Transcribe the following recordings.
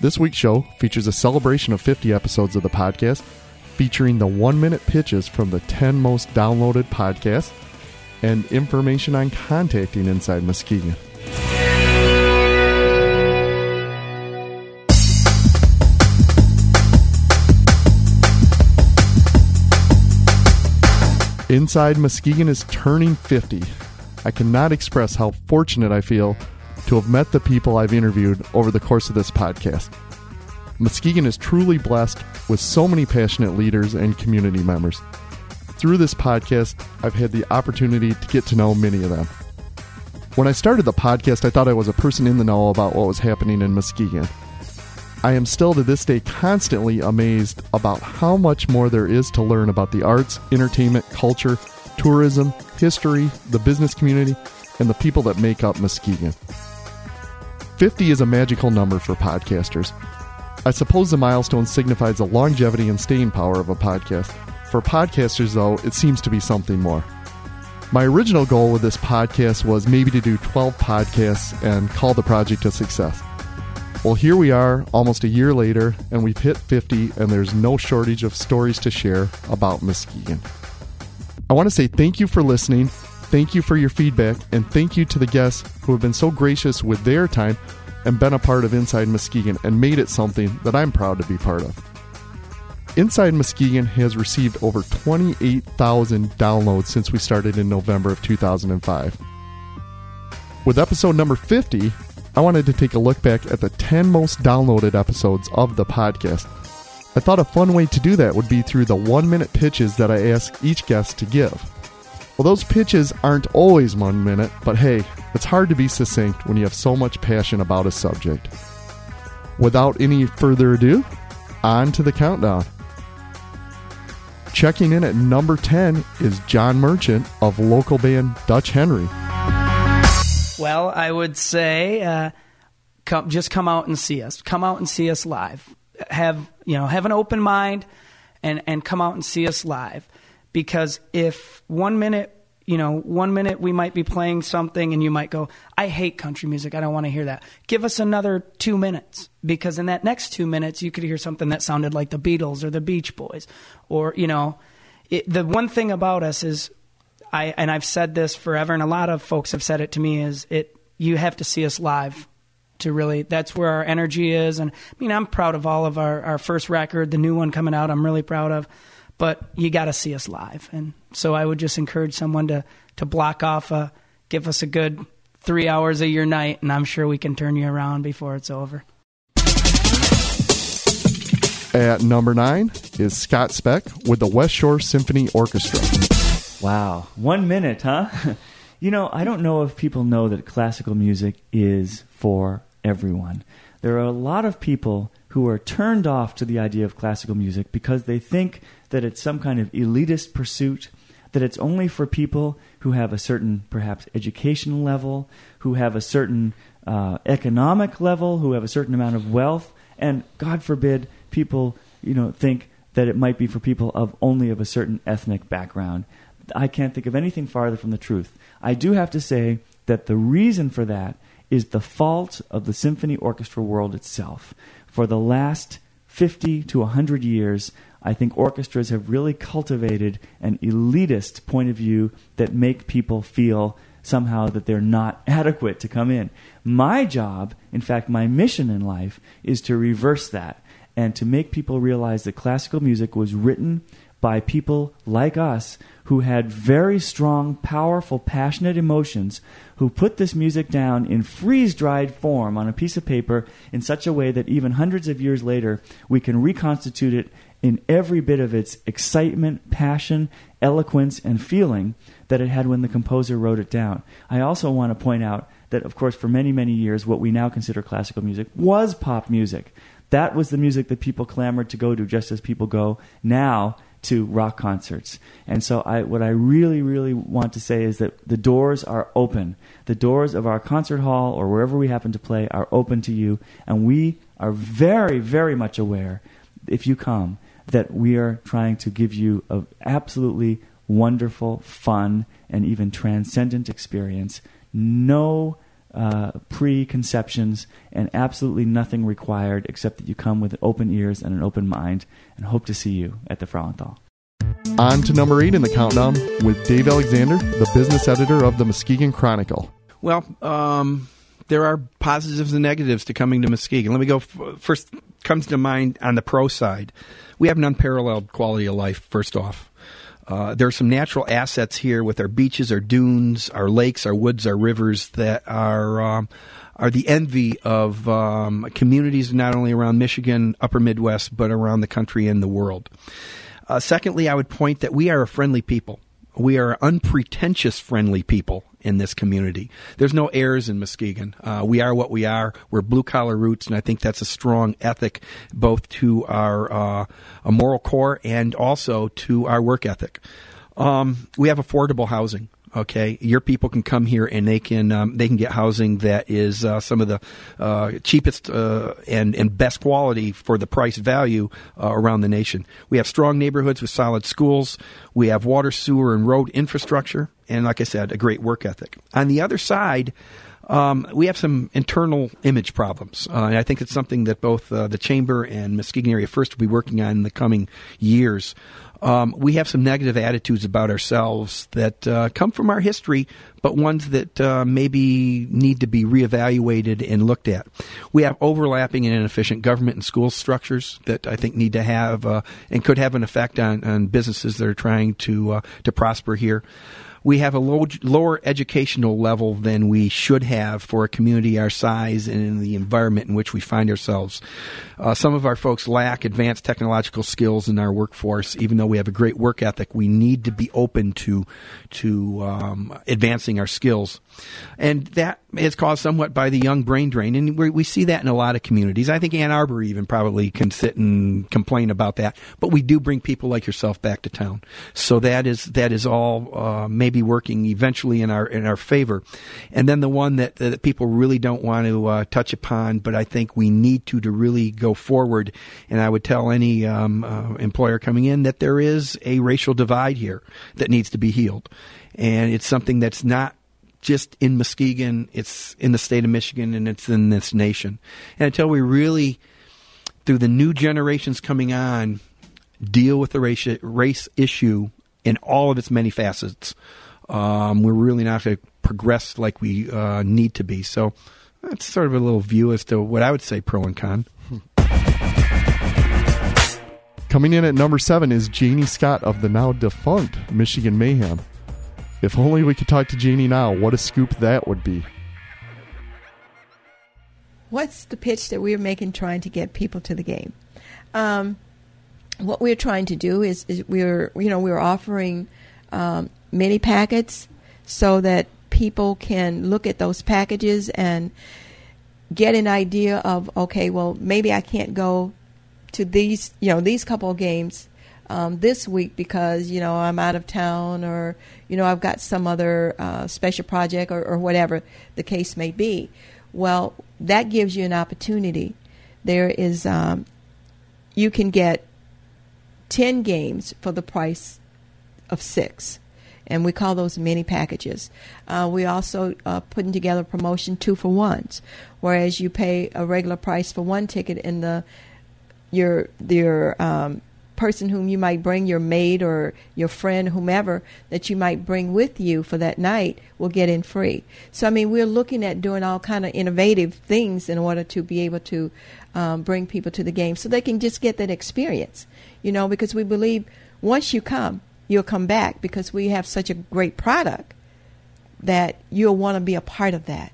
This week's show features a celebration of 50 episodes of the podcast, featuring the one minute pitches from the 10 most downloaded podcasts and information on contacting Inside Muskegon. Inside Muskegon is turning 50. I cannot express how fortunate I feel to have met the people I've interviewed over the course of this podcast. Muskegon is truly blessed with so many passionate leaders and community members. Through this podcast, I've had the opportunity to get to know many of them. When I started the podcast, I thought I was a person in the know about what was happening in Muskegon. I am still to this day constantly amazed about how much more there is to learn about the arts, entertainment, culture, tourism, history, the business community, and the people that make up Muskegon. 50 is a magical number for podcasters. I suppose the milestone signifies the longevity and staying power of a podcast. For podcasters, though, it seems to be something more. My original goal with this podcast was maybe to do 12 podcasts and call the project a success. Well, here we are, almost a year later, and we've hit 50, and there's no shortage of stories to share about Muskegon. I want to say thank you for listening, thank you for your feedback, and thank you to the guests who have been so gracious with their time and been a part of Inside Muskegon and made it something that I'm proud to be part of. Inside Muskegon has received over 28,000 downloads since we started in November of 2005. With episode number 50, I wanted to take a look back at the 10 most downloaded episodes of the podcast. I thought a fun way to do that would be through the one minute pitches that I ask each guest to give. Well, those pitches aren't always one minute, but hey, it's hard to be succinct when you have so much passion about a subject. Without any further ado, on to the countdown. Checking in at number 10 is John Merchant of local band Dutch Henry. Well, I would say uh, come, just come out and see us. Come out and see us live. Have you know have an open mind and and come out and see us live. Because if one minute you know, one minute we might be playing something and you might go, I hate country music. I don't want to hear that. Give us another two minutes because in that next two minutes, you could hear something that sounded like the Beatles or the Beach Boys. Or, you know, it, the one thing about us is I and I've said this forever, and a lot of folks have said it to me is it you have to see us live to really that's where our energy is. And I mean, I'm proud of all of our our first record, the new one coming out. I'm really proud of, but you got to see us live. And so I would just encourage someone to to block off a give us a good three hours of your night, and I'm sure we can turn you around before it's over. At number nine is Scott Speck with the West Shore Symphony Orchestra. Wow. One minute, huh? you know, I don't know if people know that classical music is for everyone. There are a lot of people who are turned off to the idea of classical music because they think that it's some kind of elitist pursuit, that it's only for people who have a certain, perhaps, educational level, who have a certain uh, economic level, who have a certain amount of wealth, and God forbid people, you know, think that it might be for people of only of a certain ethnic background. I can't think of anything farther from the truth. I do have to say that the reason for that is the fault of the symphony orchestra world itself. For the last 50 to 100 years, I think orchestras have really cultivated an elitist point of view that make people feel somehow that they're not adequate to come in. My job, in fact, my mission in life, is to reverse that and to make people realize that classical music was written by people like us who had very strong, powerful, passionate emotions, who put this music down in freeze dried form on a piece of paper in such a way that even hundreds of years later we can reconstitute it in every bit of its excitement, passion, eloquence, and feeling that it had when the composer wrote it down. I also want to point out that, of course, for many, many years, what we now consider classical music was pop music That was the music that people clamored to go to, just as people go now to rock concerts. And so I, what I really, really want to say is that the doors are open. The doors of our concert hall or wherever we happen to play are open to you. And we are very, very much aware, if you come, that we are trying to give you an absolutely wonderful, fun, and even transcendent experience. No uh, preconceptions and absolutely nothing required except that you come with open ears and an open mind and hope to see you at the Frauenthal. On to number eight in the countdown with Dave Alexander, the business editor of the Muskegon Chronicle. Well, um, there are positives and negatives to coming to Muskegon. Let me go f- first. Comes to mind on the pro side, we have an unparalleled quality of life. First off, uh, there are some natural assets here with our beaches, our dunes, our lakes, our woods, our rivers that are um, are the envy of um, communities not only around Michigan, Upper Midwest, but around the country and the world. Uh, secondly, I would point that we are a friendly people. We are unpretentious, friendly people in this community. There's no airs in Muskegon. Uh, we are what we are. We're blue collar roots, and I think that's a strong ethic both to our uh, moral core and also to our work ethic. Um, we have affordable housing. Okay, your people can come here and they can um, they can get housing that is uh, some of the uh, cheapest uh, and and best quality for the price value uh, around the nation. We have strong neighborhoods with solid schools. We have water, sewer, and road infrastructure, and like I said, a great work ethic. On the other side. Um, we have some internal image problems, uh, and I think it's something that both uh, the chamber and Muskegon area first will be working on in the coming years um, we have some negative attitudes about ourselves that uh, come from our history, but ones that uh, maybe need to be reevaluated and looked at. We have overlapping and inefficient government and school structures that I think need to have uh, and could have an effect on, on businesses that are trying to uh, to prosper here we have a low, lower educational level than we should have for a community our size and in the environment in which we find ourselves. Uh, some of our folks lack advanced technological skills in our workforce. Even though we have a great work ethic, we need to be open to to um, advancing our skills, and that is caused somewhat by the young brain drain. And we, we see that in a lot of communities. I think Ann Arbor even probably can sit and complain about that. But we do bring people like yourself back to town, so that is that is all uh, maybe working eventually in our in our favor. And then the one that that people really don't want to uh, touch upon, but I think we need to to really go forward. And I would tell any um, uh, employer coming in that there is a racial divide here that needs to be healed, and it's something that's not just in Muskegon, it's in the state of Michigan, and it's in this nation. And until we really, through the new generations coming on, deal with the race, race issue in all of its many facets, um, we're really not going to progress like we uh, need to be. So that's sort of a little view as to what I would say pro and con. Coming in at number seven is Janie Scott of the now defunct Michigan Mayhem. If only we could talk to Janie now, what a scoop that would be. What's the pitch that we're making trying to get people to the game? Um, what we're trying to do is, is, we're you know we're offering um, mini packets so that people can look at those packages and get an idea of okay well maybe I can't go to these, you know, these couple of games um, this week because you know I'm out of town or you know I've got some other uh, special project or, or, whatever the case may be. Well, that gives you an opportunity. There is um, you can get ten games for the price of six, and we call those mini packages. Uh, we also uh, putting together promotion two for ones, whereas you pay a regular price for one ticket in the your your um, person whom you might bring, your maid or your friend, whomever that you might bring with you for that night, will get in free. So I mean, we're looking at doing all kind of innovative things in order to be able to um, bring people to the game, so they can just get that experience. You know, because we believe once you come, you'll come back because we have such a great product that you'll want to be a part of that.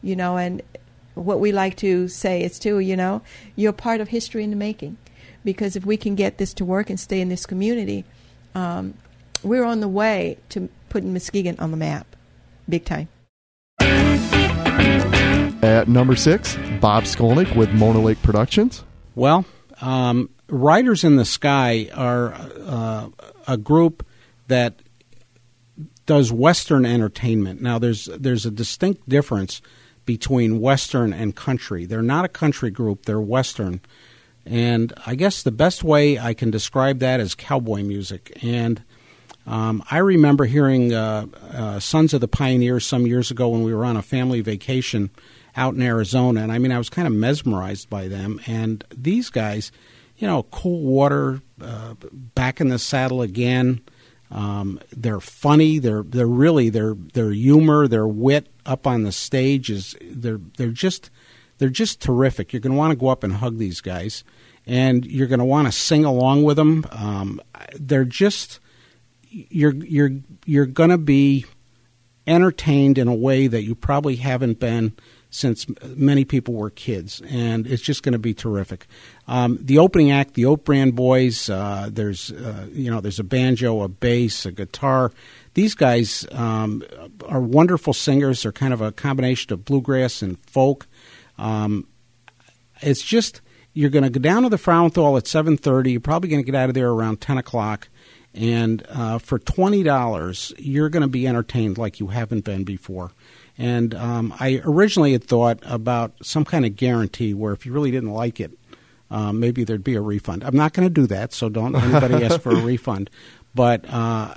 You know, and what we like to say is too, you know, you're part of history in the making. Because if we can get this to work and stay in this community, um, we're on the way to putting Muskegon on the map, big time. At number six, Bob Skolnick with Mona Lake Productions. Well, um, Riders in the Sky are uh, a group that does Western entertainment. Now, there's there's a distinct difference between Western and country. They're not a country group; they're Western. And I guess the best way I can describe that is cowboy music. And um, I remember hearing uh, uh, Sons of the Pioneers some years ago when we were on a family vacation out in Arizona. And I mean, I was kind of mesmerized by them. And these guys, you know, cool water, uh, back in the saddle again. Um, they're funny. They're they're really their their humor, their wit up on the stage is they're they're just they're just terrific. You're going to want to go up and hug these guys, and you're going to want to sing along with them. Um, they're just you're you're you're going to be entertained in a way that you probably haven't been since many people were kids, and it's just going to be terrific. Um, the opening act, the Oat Brand Boys. Uh, there's uh, you know there's a banjo, a bass, a guitar. These guys um, are wonderful singers. They're kind of a combination of bluegrass and folk. Um, it's just you're going to go down to the Frauenthal at seven thirty. You're probably going to get out of there around ten o'clock. And uh, for twenty dollars, you're going to be entertained like you haven't been before. And um, I originally had thought about some kind of guarantee where if you really didn't like it, um, maybe there'd be a refund. I'm not going to do that, so don't anybody ask for a refund. But uh,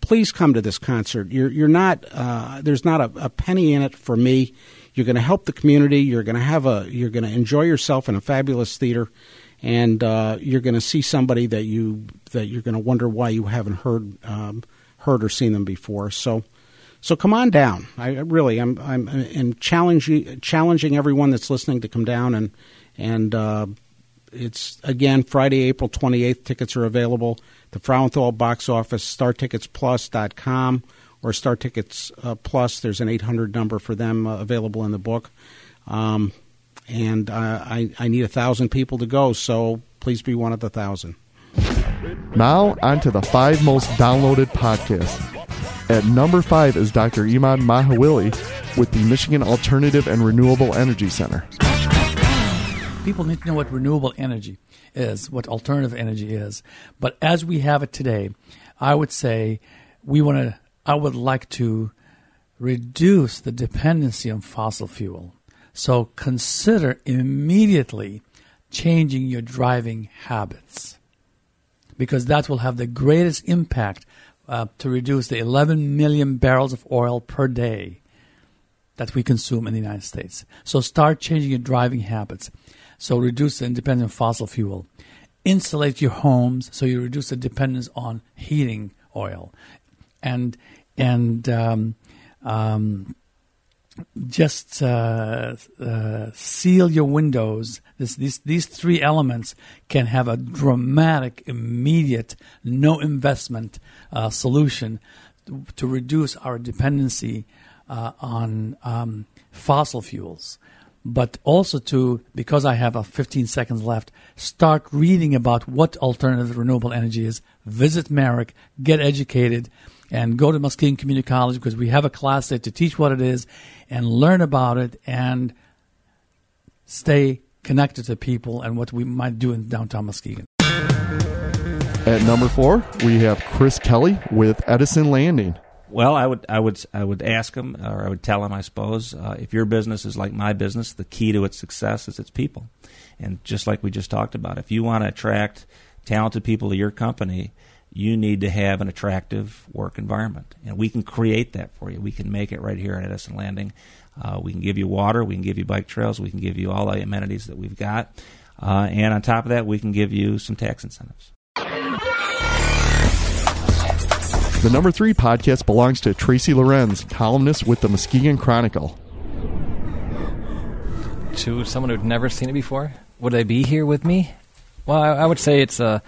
please come to this concert. You're, you're not. Uh, there's not a, a, penny in it for me. You're going to help the community. You're going to have a. You're going to enjoy yourself in a fabulous theater, and uh, you're going to see somebody that you that you're going to wonder why you haven't heard um, heard or seen them before. So so come on down. I really, I'm, I'm, I'm challenging, challenging everyone that's listening to come down and, and uh, it's again Friday, April 28th. Tickets are available. The Frauenthal box office, StarTicketsPlus.com or Star Tickets uh, Plus. There's an 800 number for them uh, available in the book. Um, and uh, I, I need a thousand people to go, so please be one of the thousand. Now, on to the five most downloaded podcasts. At number five is Dr. Imad Mahawili with the Michigan Alternative and Renewable Energy Center. People need to know what renewable energy is, what alternative energy is. But as we have it today, I would say we want to, I would like to reduce the dependency on fossil fuel. So consider immediately changing your driving habits because that will have the greatest impact uh, to reduce the 11 million barrels of oil per day that we consume in the United States. So start changing your driving habits. So reduce the dependence on fossil fuel. Insulate your homes so you reduce the dependence on heating oil, and and um, um, just uh, uh, seal your windows. This, these these three elements can have a dramatic, immediate, no investment uh, solution to, to, reduce our dependency uh, on um, fossil fuels. But also to, because I have a 15 seconds left, start reading about what alternative renewable energy is. Visit MAREC, get educated, and go to Muskegon Community College because we have a class there to teach what it is and learn about it and stay connected to people and what we might do in downtown Muskegon. At number four, we have Chris Kelly with Edison Landing. Well, I would, I would, I would ask him, or I would tell him, I suppose, uh, if your business is like my business, the key to its success is its people. And just like we just talked about, if you want to attract talented people to your company, you need to have an attractive work environment. And we can create that for you. We can make it right here at Edison Landing. Uh, we can give you water, we can give you bike trails, we can give you all the amenities that we've got. Uh, and on top of that, we can give you some tax incentives. The number three podcast belongs to Tracy Lorenz, columnist with the Muskegon Chronicle. To someone who'd never seen it before, would they be here with me? Well, I, I would say it's a. Uh,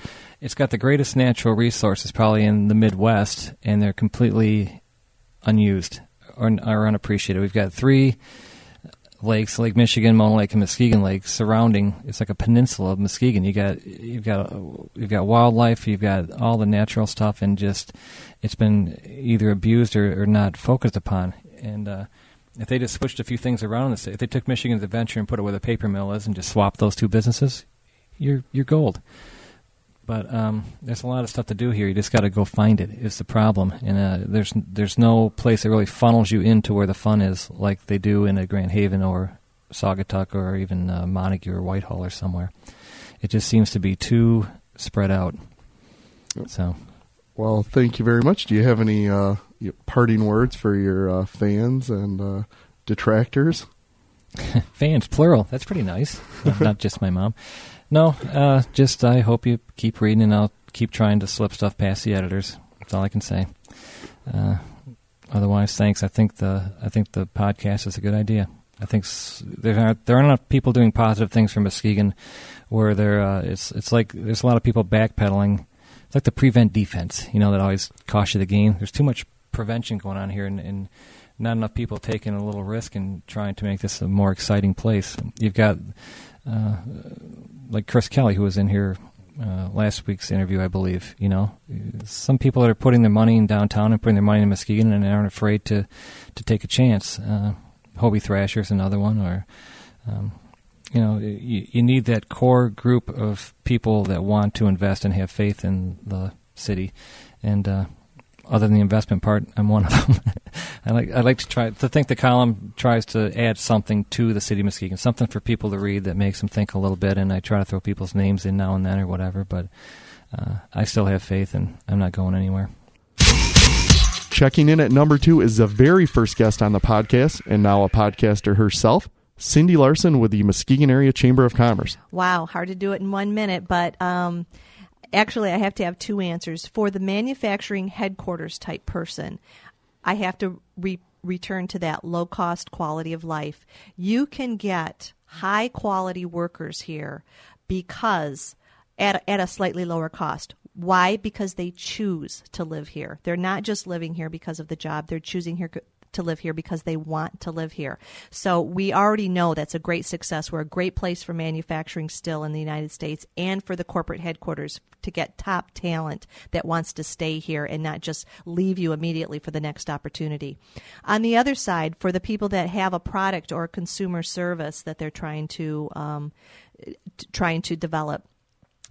it's got the greatest natural resources probably in the Midwest, and they're completely unused or, or unappreciated. We've got three lakes: Lake Michigan, Mona Lake, and Muskegon Lake, surrounding. It's like a peninsula of Muskegon. You got you've got you've got wildlife, you've got all the natural stuff, and just it's been either abused or, or not focused upon. And uh, if they just switched a few things around, if they took Michigan's adventure and put it where the paper mill is, and just swapped those two businesses, you're you're gold. But um, there's a lot of stuff to do here. You just got to go find it. Is the problem, and uh, there's there's no place that really funnels you into where the fun is, like they do in a Grand Haven or Saugatuck or even uh, Montague or Whitehall or somewhere. It just seems to be too spread out. So, Well, thank you very much. Do you have any uh, parting words for your uh, fans and uh, detractors? fans plural. That's pretty nice. Not- Not just my mom. No, uh, just I hope you keep reading, and I'll keep trying to slip stuff past the editors. That's all I can say. Uh, otherwise, thanks. I think the I think the podcast is a good idea. I think there are there aren't enough people doing positive things for Muskegon, where there uh, it's it's like there's a lot of people backpedaling. It's like the prevent defense, you know, that always costs you the game. There's too much prevention going on here, and, and not enough people taking a little risk and trying to make this a more exciting place. You've got uh, like Chris Kelly, who was in here uh, last week's interview, I believe. You know, some people that are putting their money in downtown and putting their money in Muskegon and aren't afraid to to take a chance. Uh, Hobie is another one, or um, you know, you, you need that core group of people that want to invest and have faith in the city. And uh, other than the investment part, I'm one of them. I like I like to try to think the column tries to add something to the city of Muskegon, something for people to read that makes them think a little bit. And I try to throw people's names in now and then or whatever. But uh, I still have faith, and I'm not going anywhere. Checking in at number two is the very first guest on the podcast, and now a podcaster herself, Cindy Larson with the Muskegon Area Chamber of Commerce. Wow, hard to do it in one minute, but um, actually, I have to have two answers. For the manufacturing headquarters type person, I have to re- return to that low cost quality of life. You can get high quality workers here because at, at a slightly lower cost. Why? Because they choose to live here. They're not just living here because of the job, they're choosing here to live here because they want to live here. So we already know that's a great success. We're a great place for manufacturing still in the United States and for the corporate headquarters to get top talent that wants to stay here and not just leave you immediately for the next opportunity. On the other side, for the people that have a product or a consumer service that they're trying to um, trying to develop,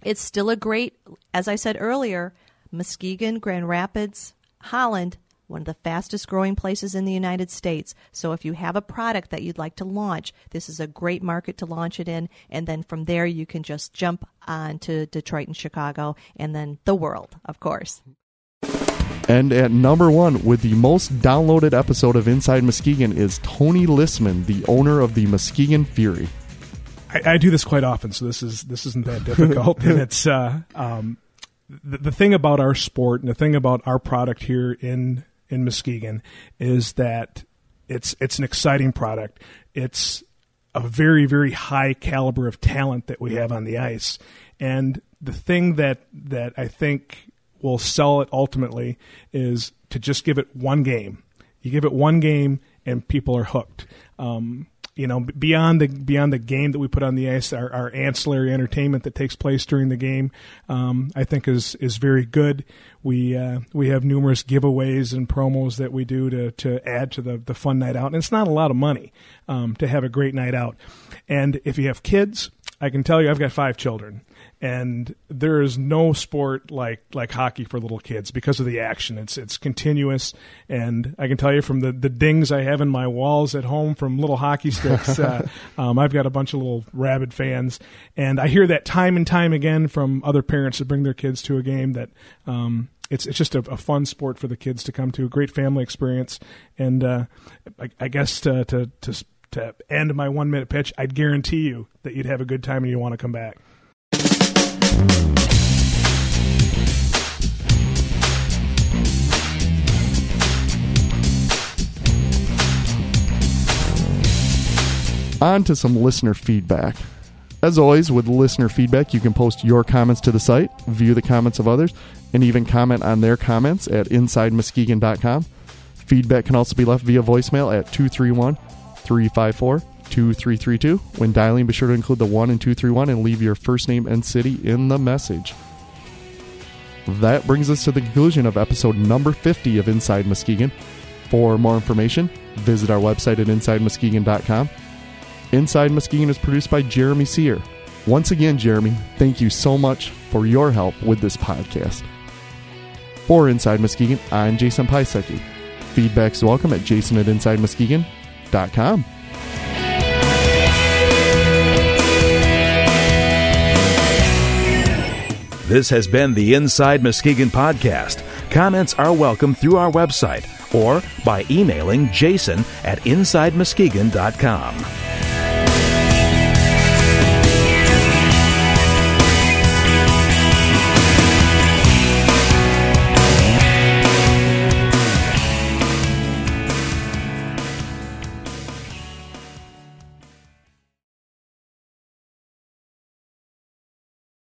it's still a great, as I said earlier, Muskegon, Grand Rapids, Holland, one of the fastest growing places in the United States. So if you have a product that you'd like to launch, this is a great market to launch it in. And then from there, you can just jump on to Detroit and Chicago and then the world, of course. And at number one, with the most downloaded episode of Inside Muskegon, is Tony Lisman, the owner of the Muskegon Fury. I, I do this quite often, so this is this isn't that difficult. and it's uh, um, the, the thing about our sport and the thing about our product here in in Muskegon is that it's it's an exciting product. It's a very very high caliber of talent that we have on the ice, and the thing that that I think will sell it ultimately is to just give it one game. You give it one game, and people are hooked. Um, you know, beyond the beyond the game that we put on the ice, our, our ancillary entertainment that takes place during the game, um, I think is is very good. We uh, we have numerous giveaways and promos that we do to to add to the the fun night out, and it's not a lot of money um, to have a great night out. And if you have kids, I can tell you, I've got five children, and there is no sport like like hockey for little kids because of the action. It's it's continuous, and I can tell you from the the dings I have in my walls at home from little hockey sticks. uh, um, I've got a bunch of little rabid fans, and I hear that time and time again from other parents that bring their kids to a game that. Um, it's it's just a, a, fun sport for the kids to come to, a great family experience, and uh, I, I guess to, to to to end my one minute pitch, I'd guarantee you that you'd have a good time and you'd want to come back. On to some listener feedback. As always, with listener feedback, you can post your comments to the site, view the comments of others, and even comment on their comments at InsideMuskegon.com. Feedback can also be left via voicemail at 231 354 2332. When dialing, be sure to include the 1 and 231 and leave your first name and city in the message. That brings us to the conclusion of episode number 50 of Inside Muskegon. For more information, visit our website at InsideMuskegon.com. Inside Muskegon is produced by Jeremy Sear. Once again, Jeremy, thank you so much for your help with this podcast. For Inside Muskegon, I'm Jason Pisecki. Feedback's welcome at jason at This has been the Inside Muskegon podcast. Comments are welcome through our website or by emailing jason at InsideMuskegon.com.